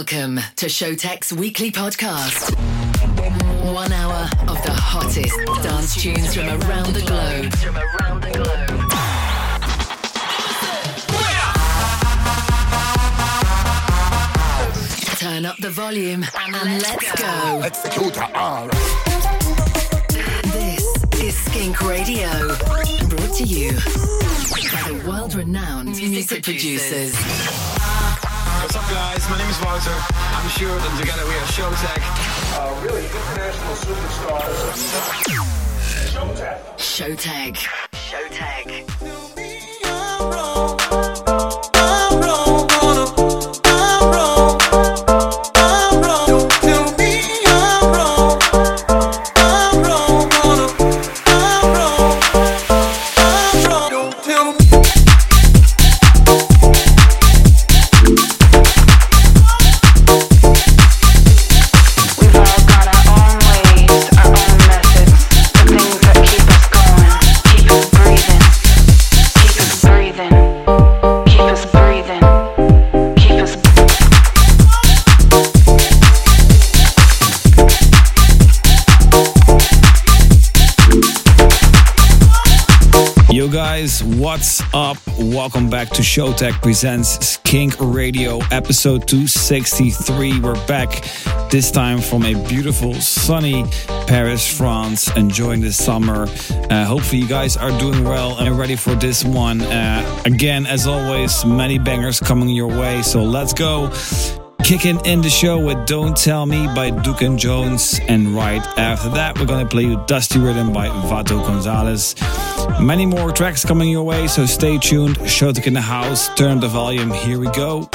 Welcome to Showtek's weekly podcast. One hour of the hottest dance tunes from around the globe. From around the globe. Turn up the volume and let's go. Execute R. This is Skink Radio, brought to you by the world-renowned music producers. What's up, guys? My name is Wouter. I'm Sjoerd, and together we are Showtek. uh, really international superstars. Showtek. Showtag. Up? Welcome back to Showtek Presents Skink Radio episode 263. We're back this time from a beautiful sunny Paris, France, enjoying the summer. Uh, hopefully you guys are doing well and ready for this one. Uh, again, as always, many bangers coming your way, so let's go. Kicking in the show with Don't Tell Me by Duke and Jones. And right after that, we're gonna play you Dusty Rhythm by Vato Gonzalez. Many more tracks coming your way, so stay tuned. Showtek in the house, turn the volume. Here we go.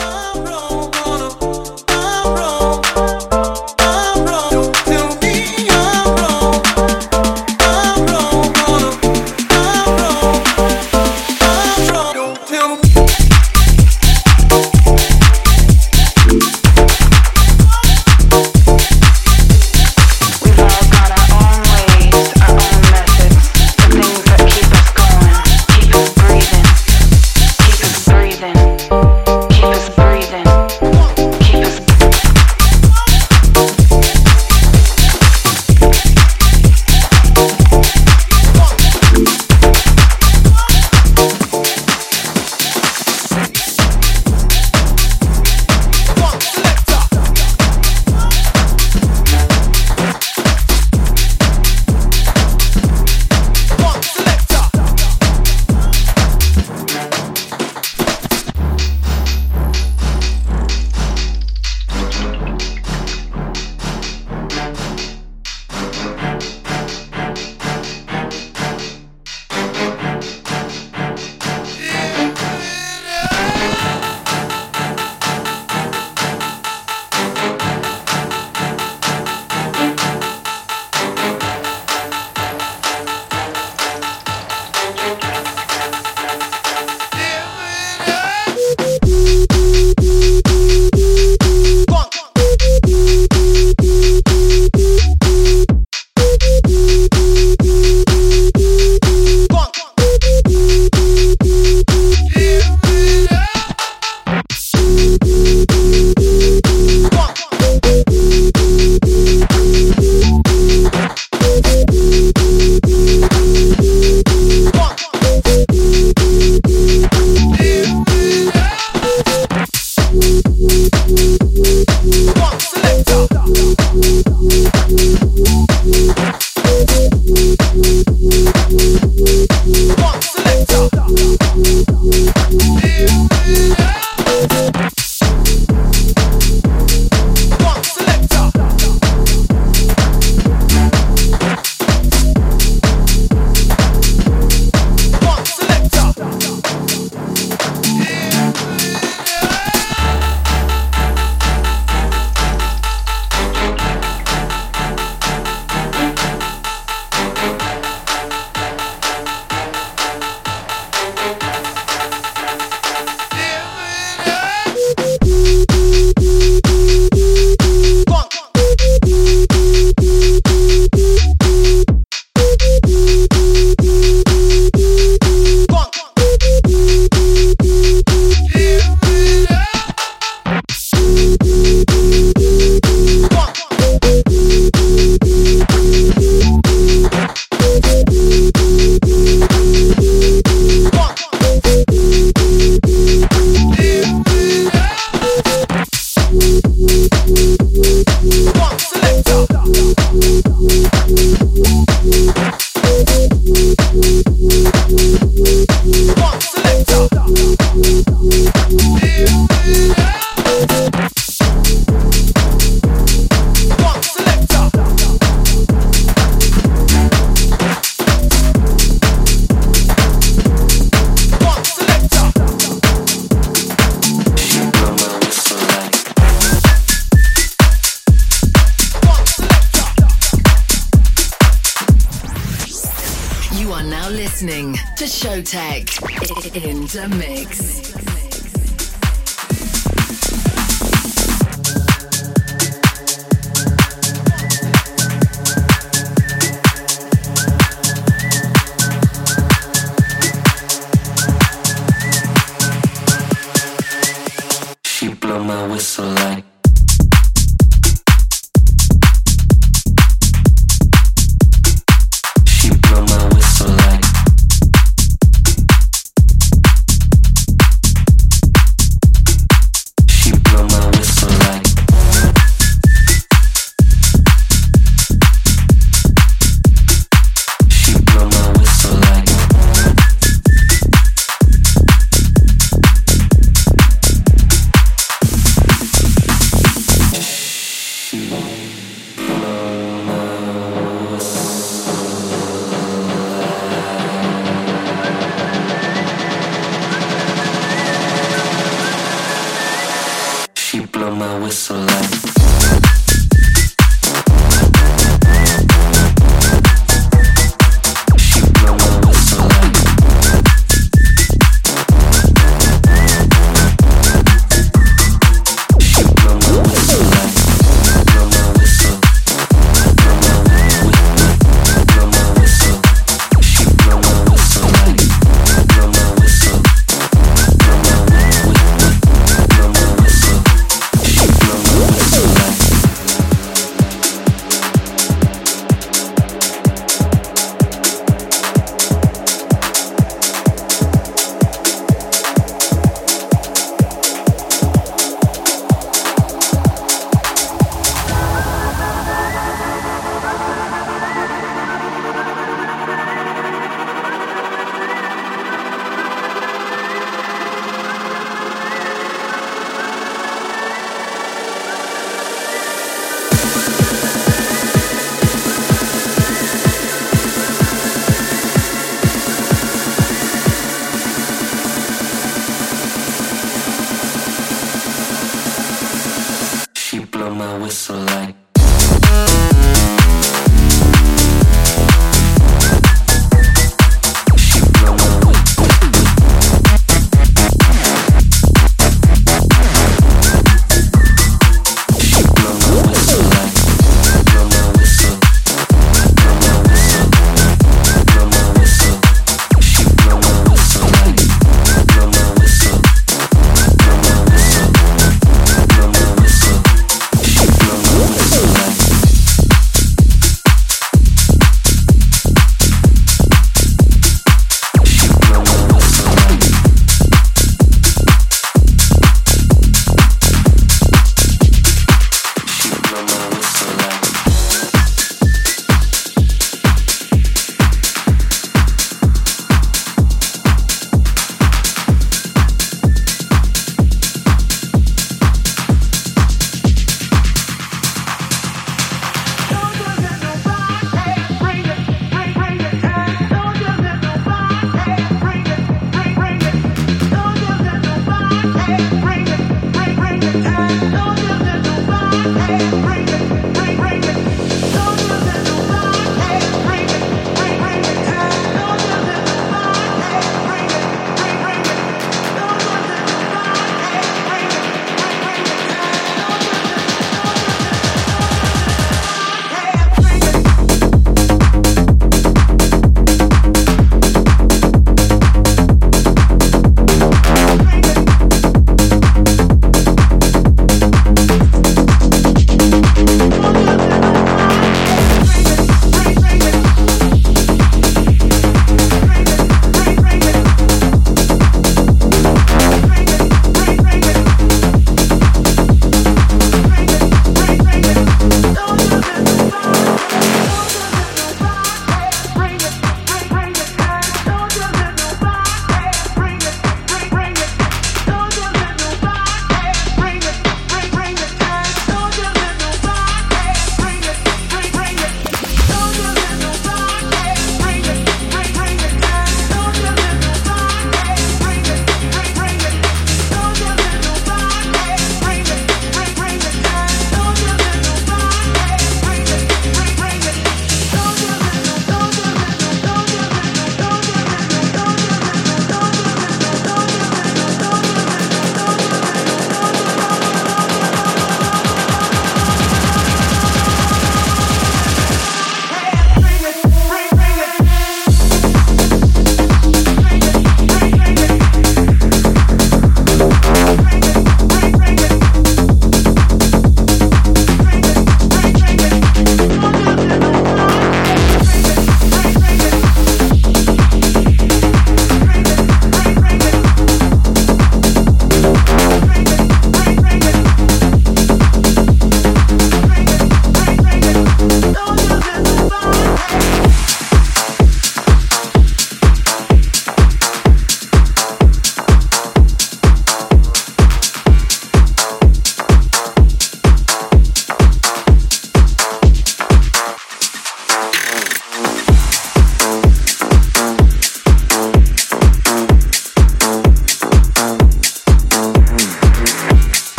Listening to Showtek in the mix.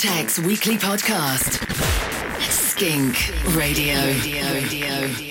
Tech's weekly podcast, Skink Radio. Radio. Radio.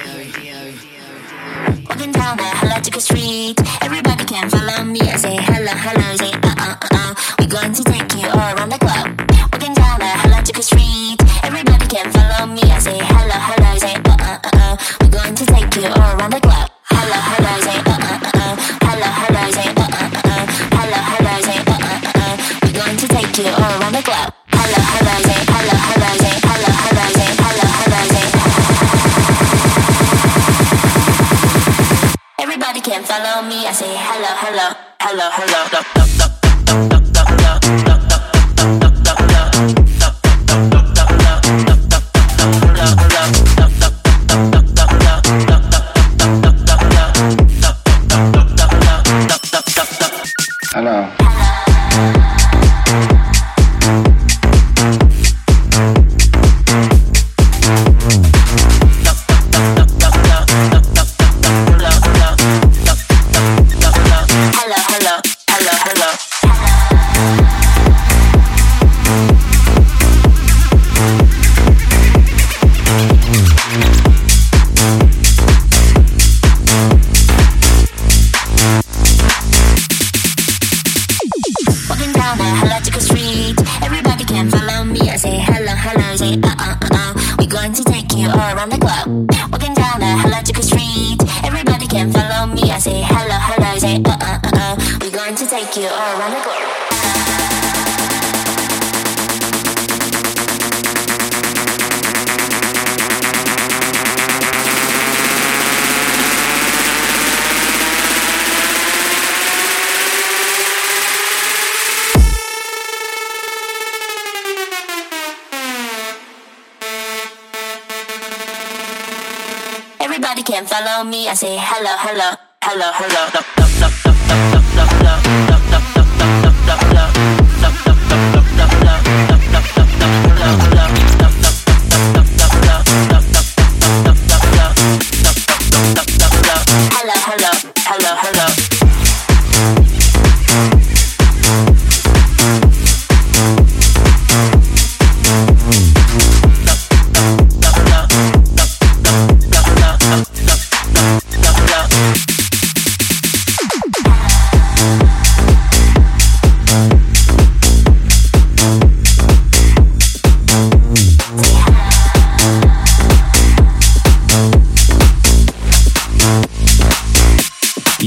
hello.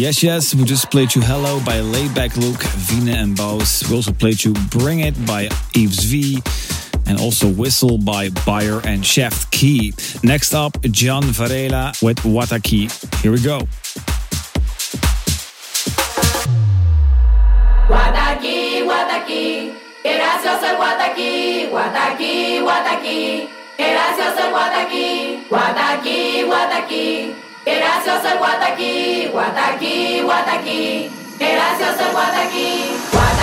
Yes, yes, we just played you Hello by Laidback Luke, Vina and Bows. We also played you Bring It by Eves V and also Whistle by Bayer and Chef Key. Next up, John Varela with Wataki. Here we go. Wataki, Wataki, gracias al Wataki, Wataki, Wataki, gracias al Wataki, Wataki, Wataki. Gracias al Guataquí, Guataquí, Guataquí. Gracias al Guataquí, Guataquí.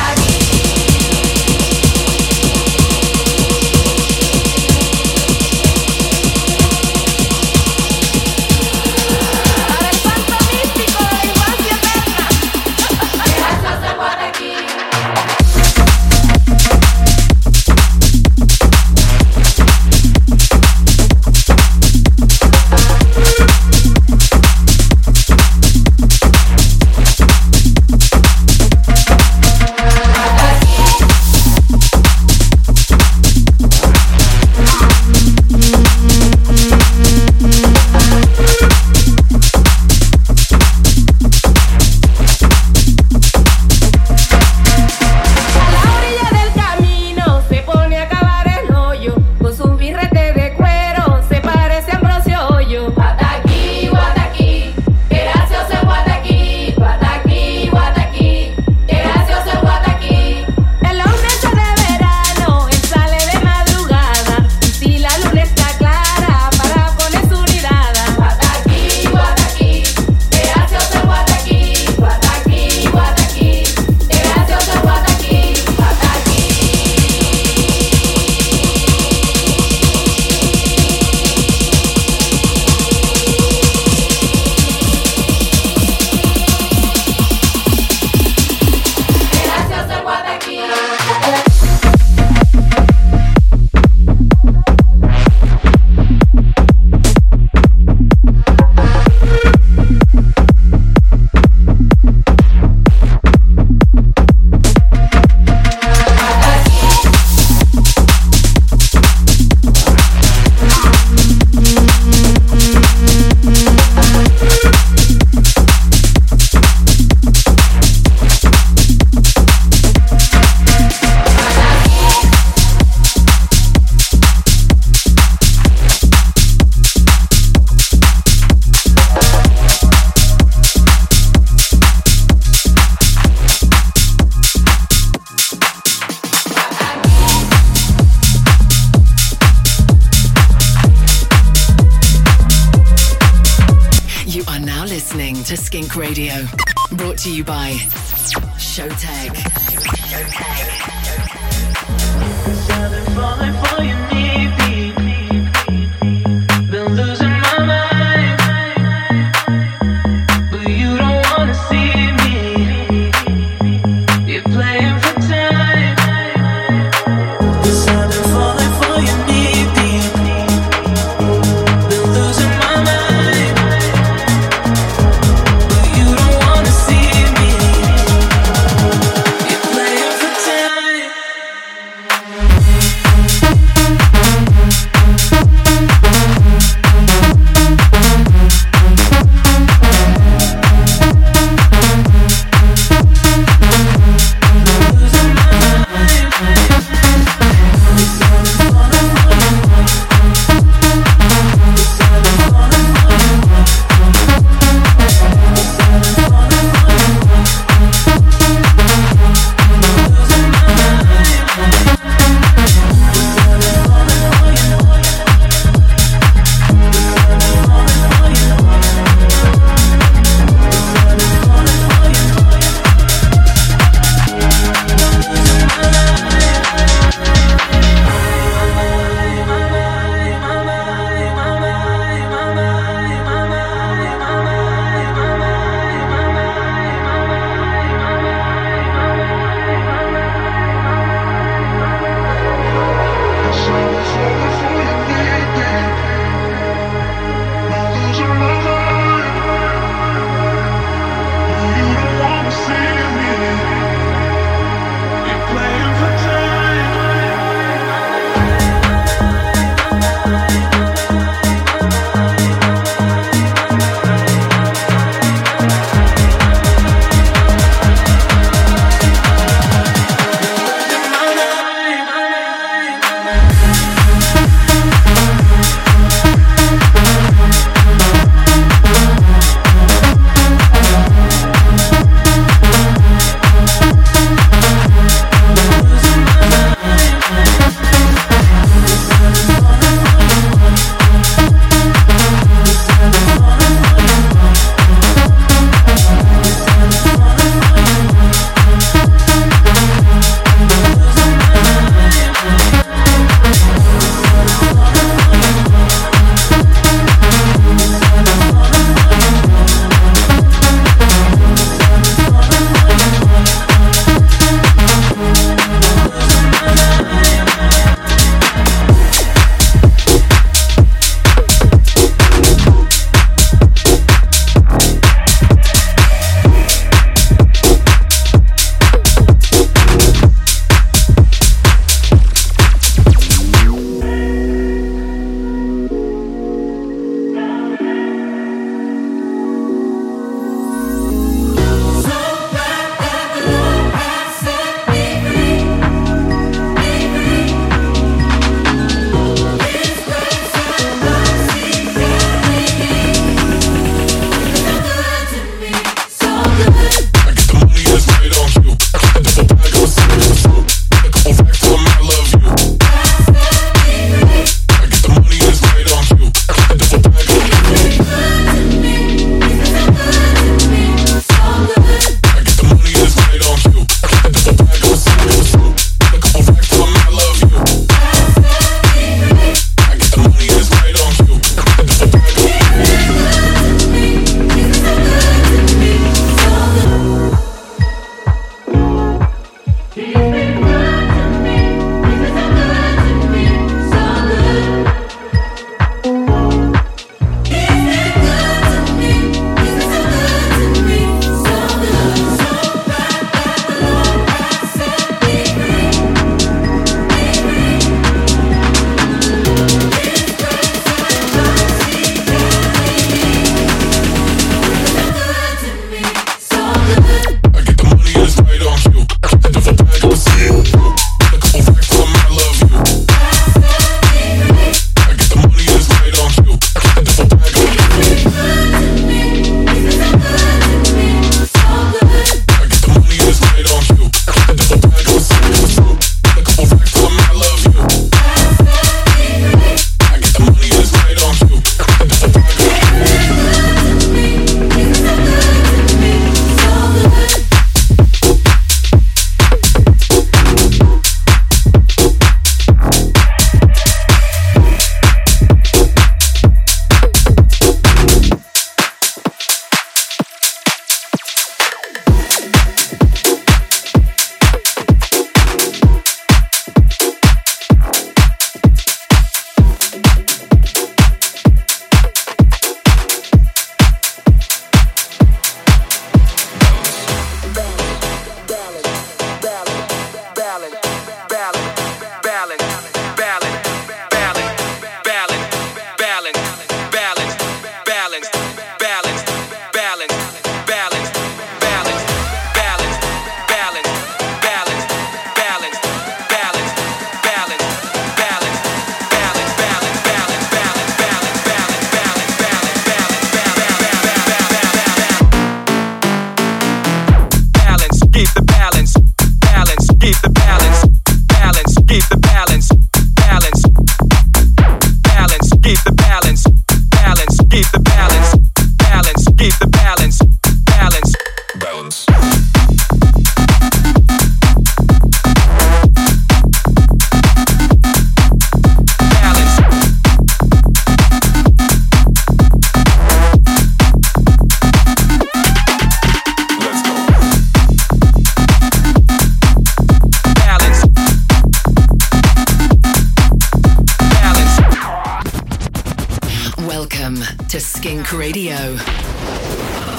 Radio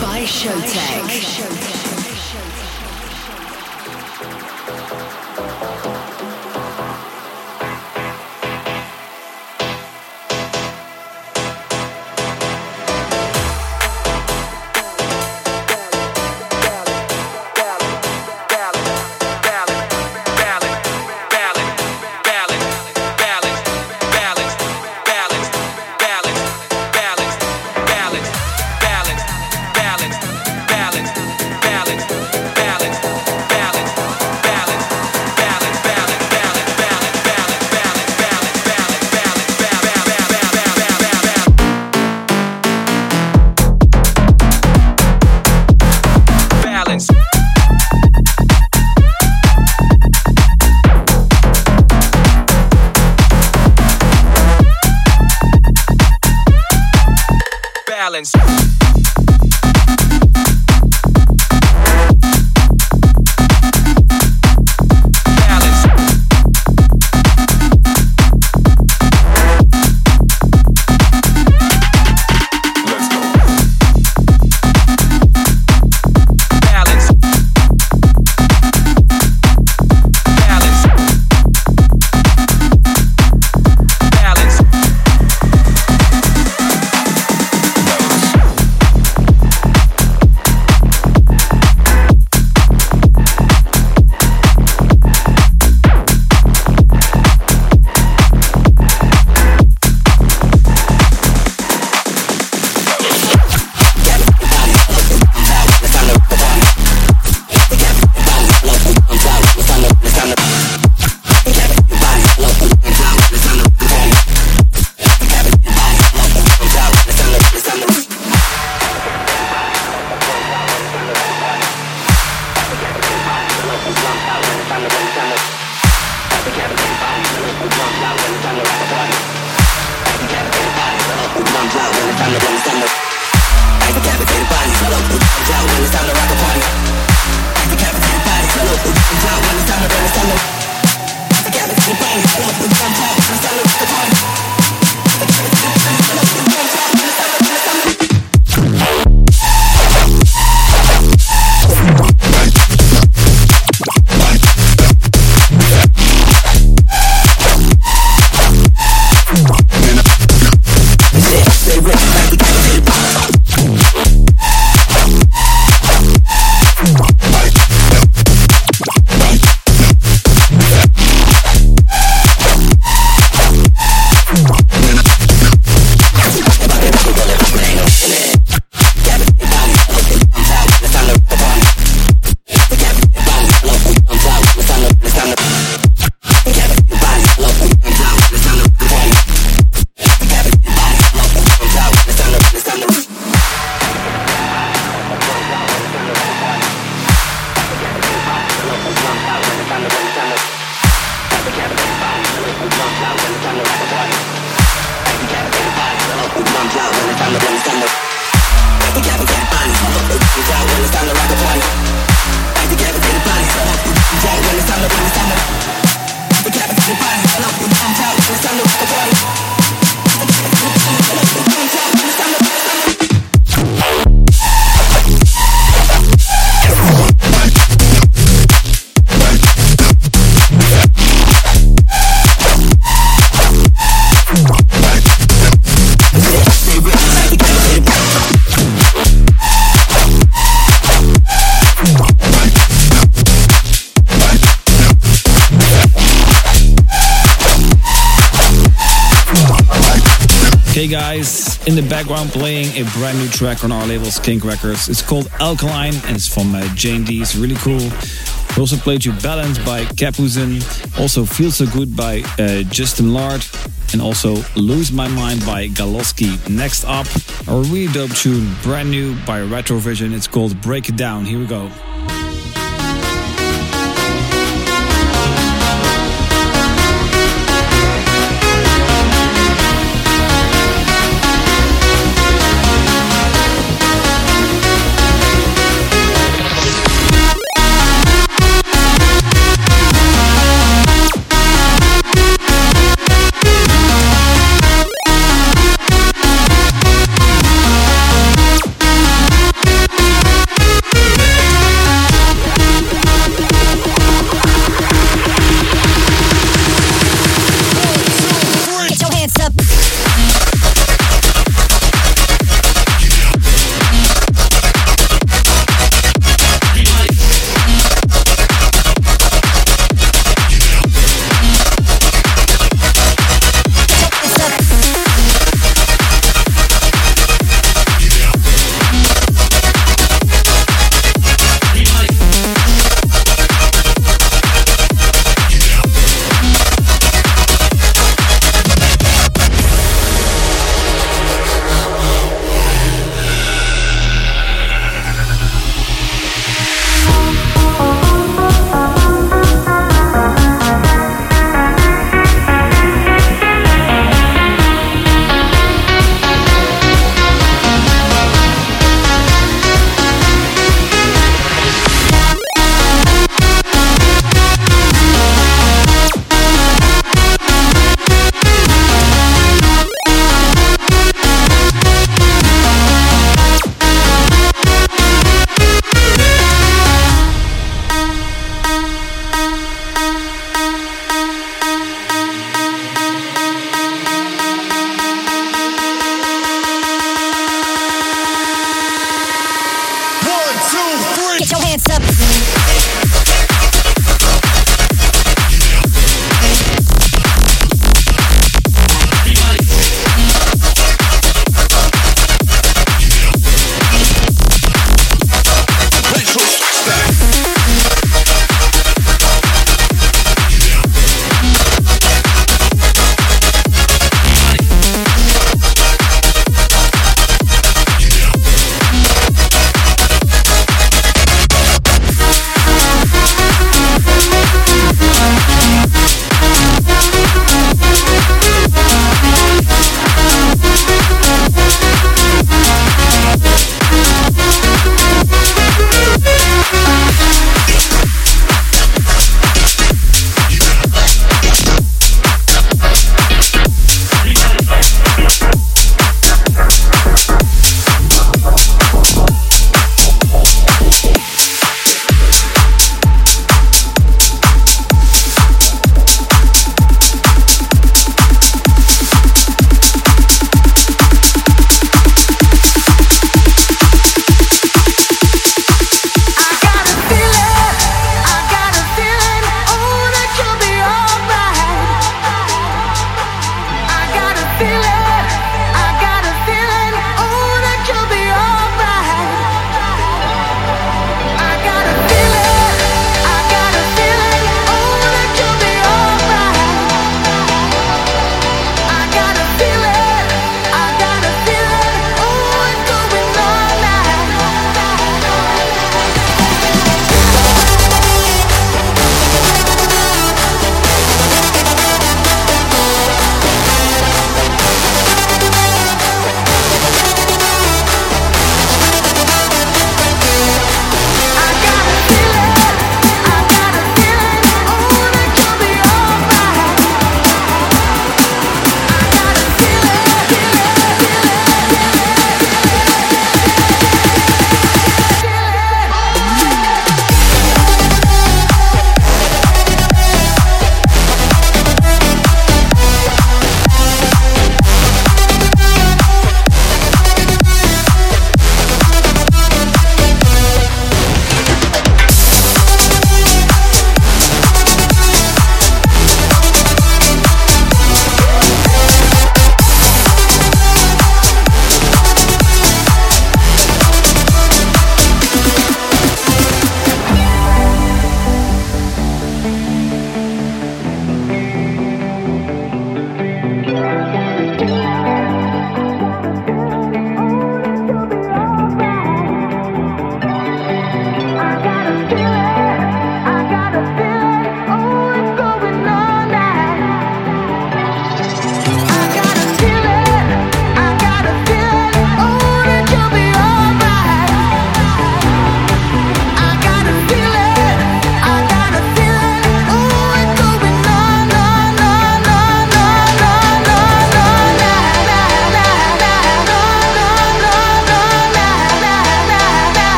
by Showtek. In the background playing a brand new track on our label Skink Records. It's called Alkaline and it's from uh, Jane D. It's really cool. We also played you Balance by Capuzen, also Feel So Good by uh, Justin Lard, and also Lose My Mind by Galoski. Next up, a really dope tune, brand new by Retrovision. It's called Break It Down. Here we go.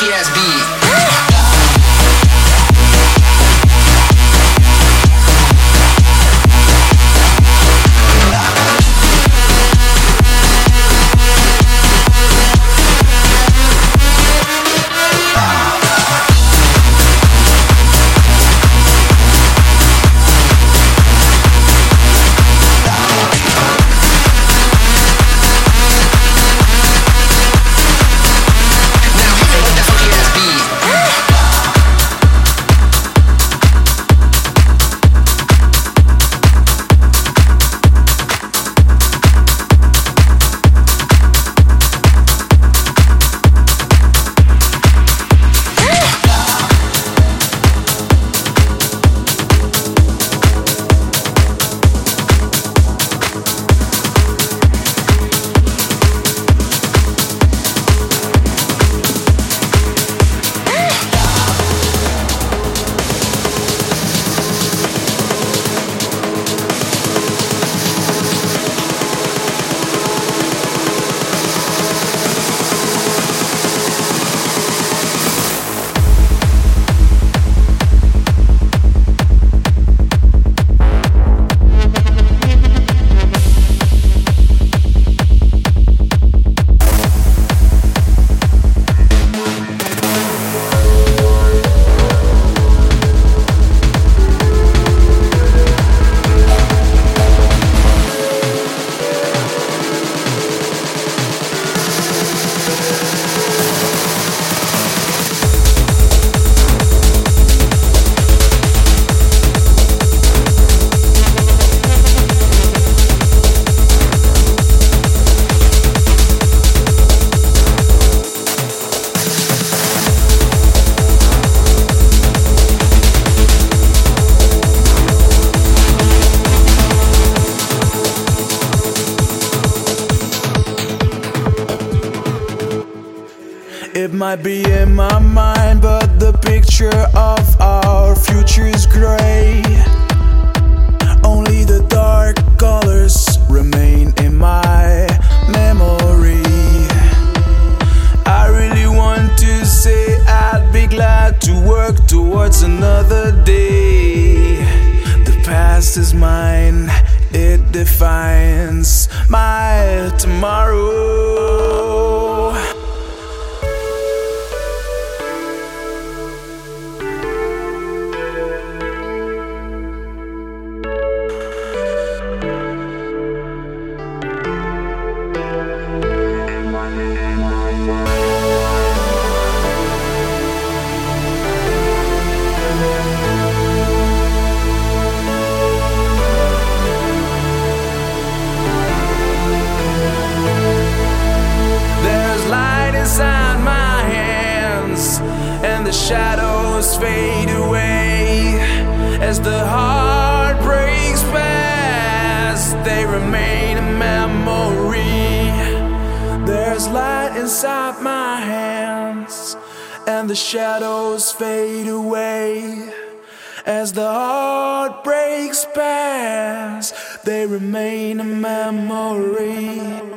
funky ass. picture of our future is grey. Only the dark colors remain in my memory. I really want to say I'd be glad to work towards another day. The past is mine, it defines my tomorrow. They remain a memory.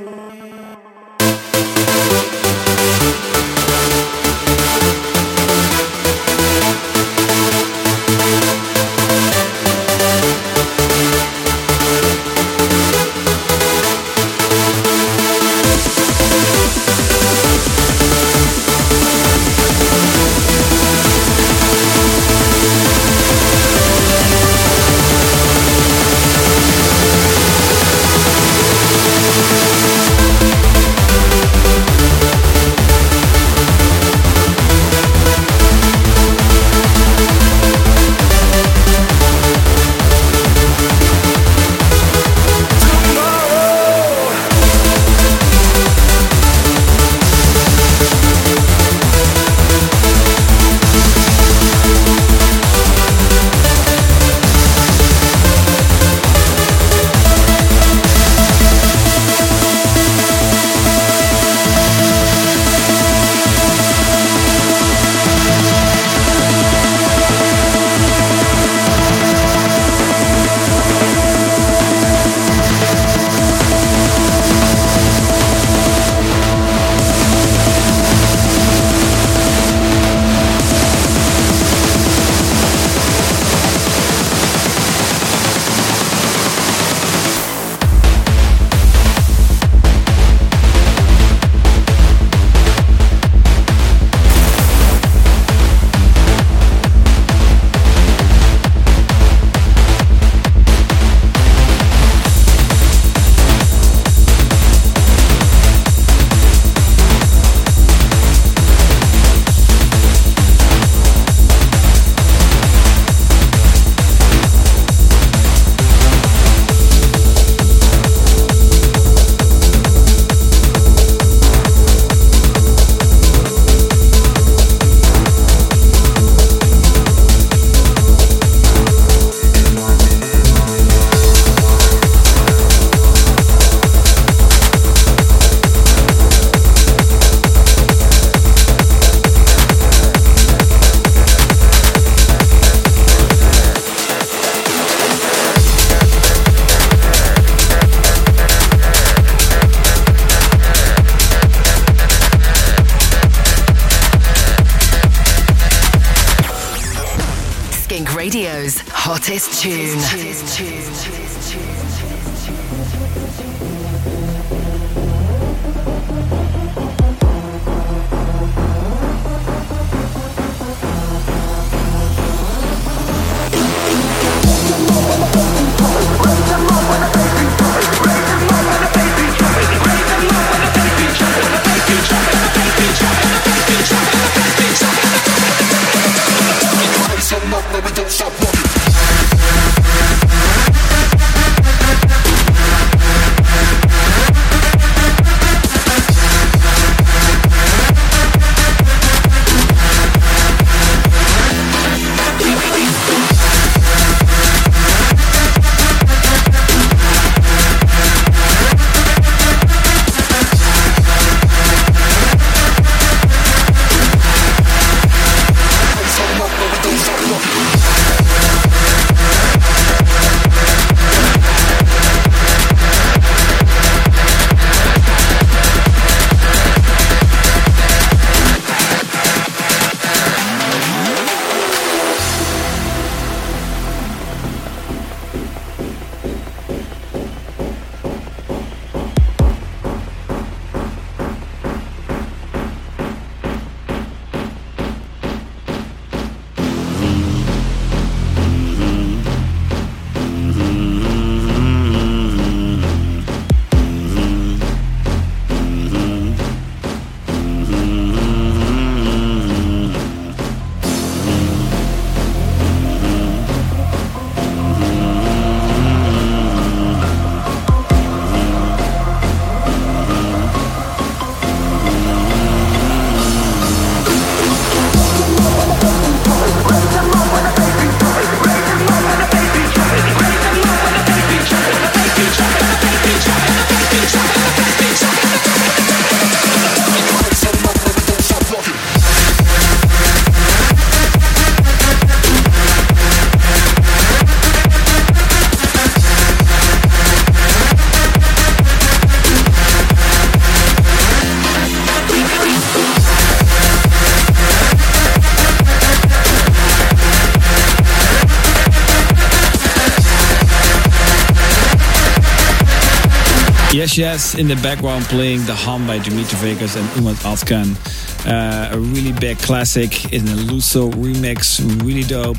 Yes, in the background playing The Hum by Dimitri Vegas and Ummet Ozcan. Uh, a really big classic in a Luso remix, really dope.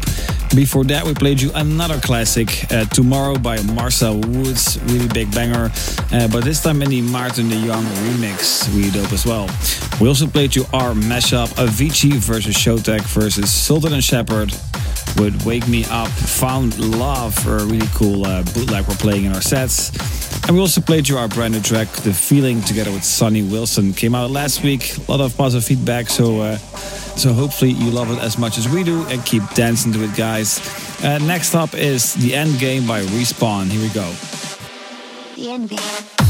Before that, we played you another classic, uh, Tomorrow by Marcel Woods, really big banger. Uh, but this time in the Martin de Jong remix, really dope as well. We also played you our mashup, Avicii versus Showtek versus Sultan and Shepard with Wake Me Up, Found Love, a really cool uh, bootleg we're playing in our sets. And we also played you our brand new track, The Feeling, together with Sonny Wilson. Came out last week, a lot of positive feedback, so uh, so hopefully you love it as much as we do and keep dancing to it, guys. Uh, next up is The End Game by Respawn. Here we go. The envy. The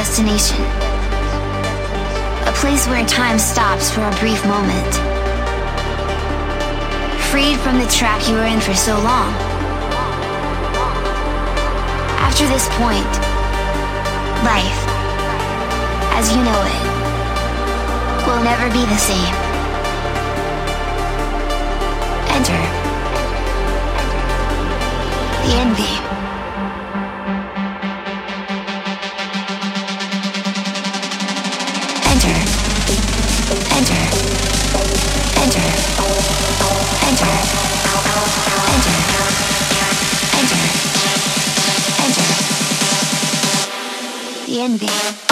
destination. A place where time stops for a brief moment. Freed from the track you were in for so long. After this point, life, as you know it, will never be the same. Enter the envy. Envy.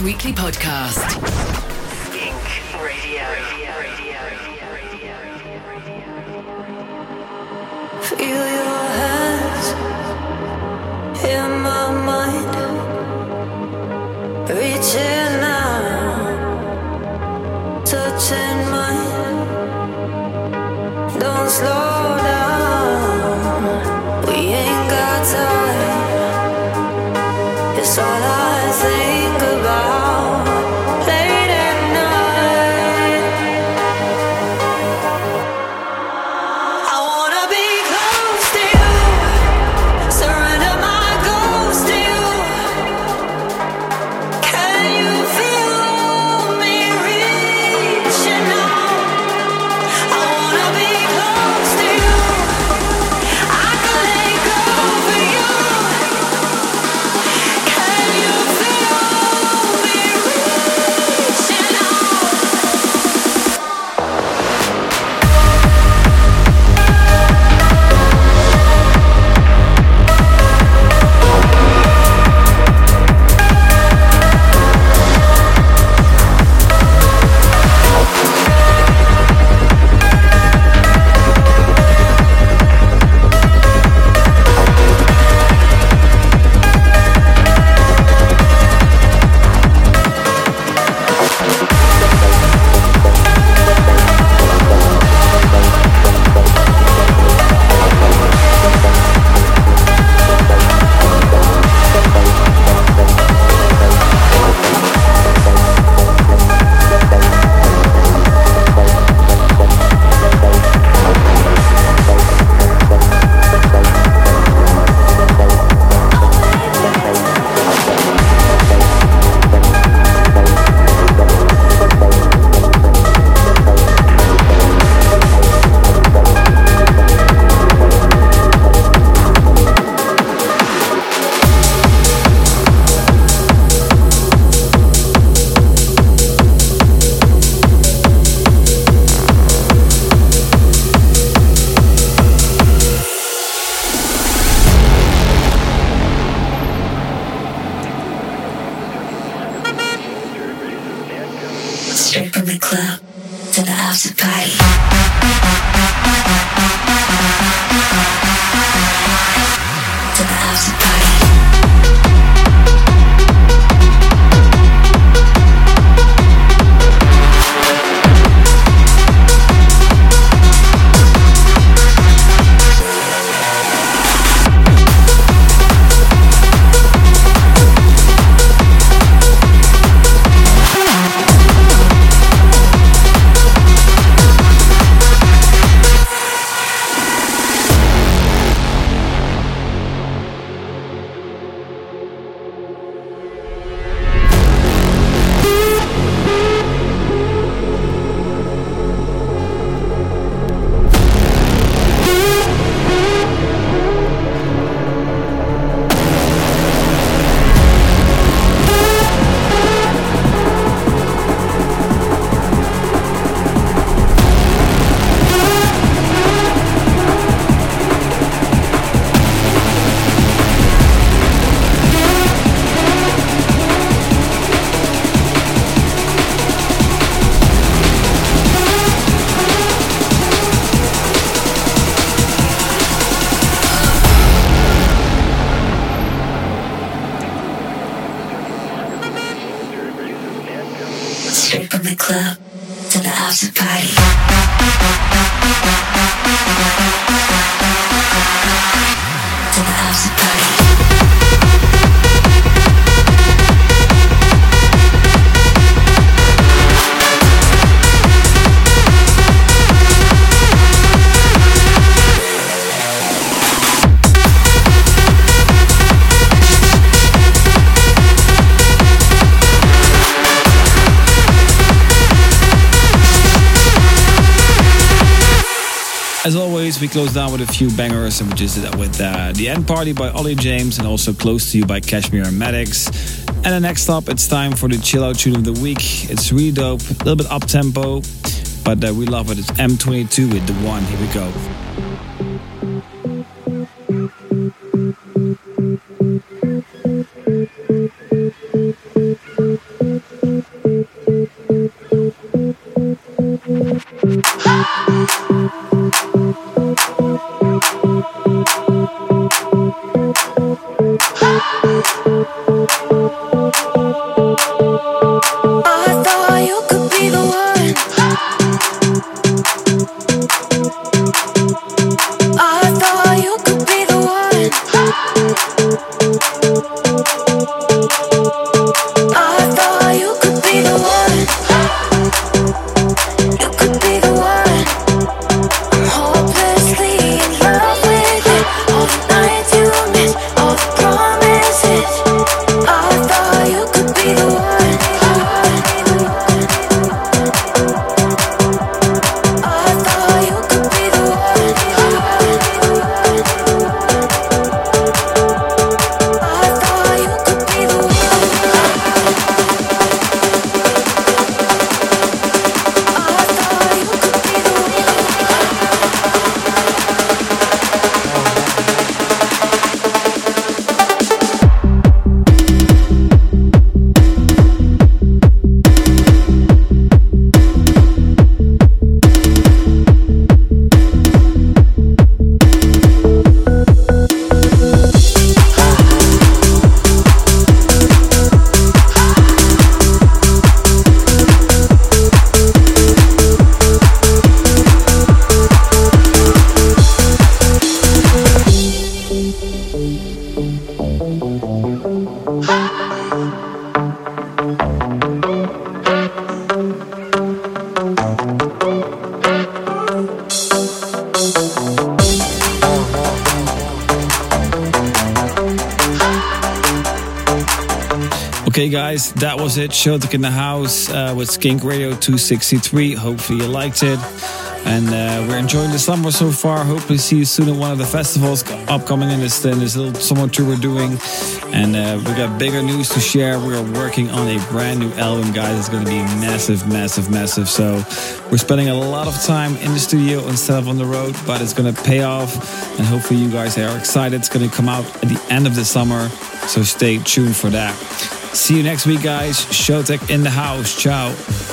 Weekly we down with a few bangers, and we just did that with uh, The End Party by Ollie James and also Close to You by Cashmere and Maddox. And the next up, it's time for the chill out tune of the week. It's really dope, a little bit up tempo, but uh, we love it. It's M22 with The One. Here we go. That was it. Showtek in the house uh, with Skink Radio 263. Hopefully, you liked it. And uh, we're enjoying the summer so far. Hopefully, see you soon at one of the festivals upcoming in this, in this little summer tour we're doing. And uh, we got bigger news to share. We are working on a brand new album, guys. It's going to be massive, massive, massive. So we're spending a lot of time in the studio instead of on the road, but it's going to pay off. And hopefully, you guys are excited. It's going to come out at the end of the summer. So stay tuned for that. See you next week, guys. Showtek in the house. Ciao.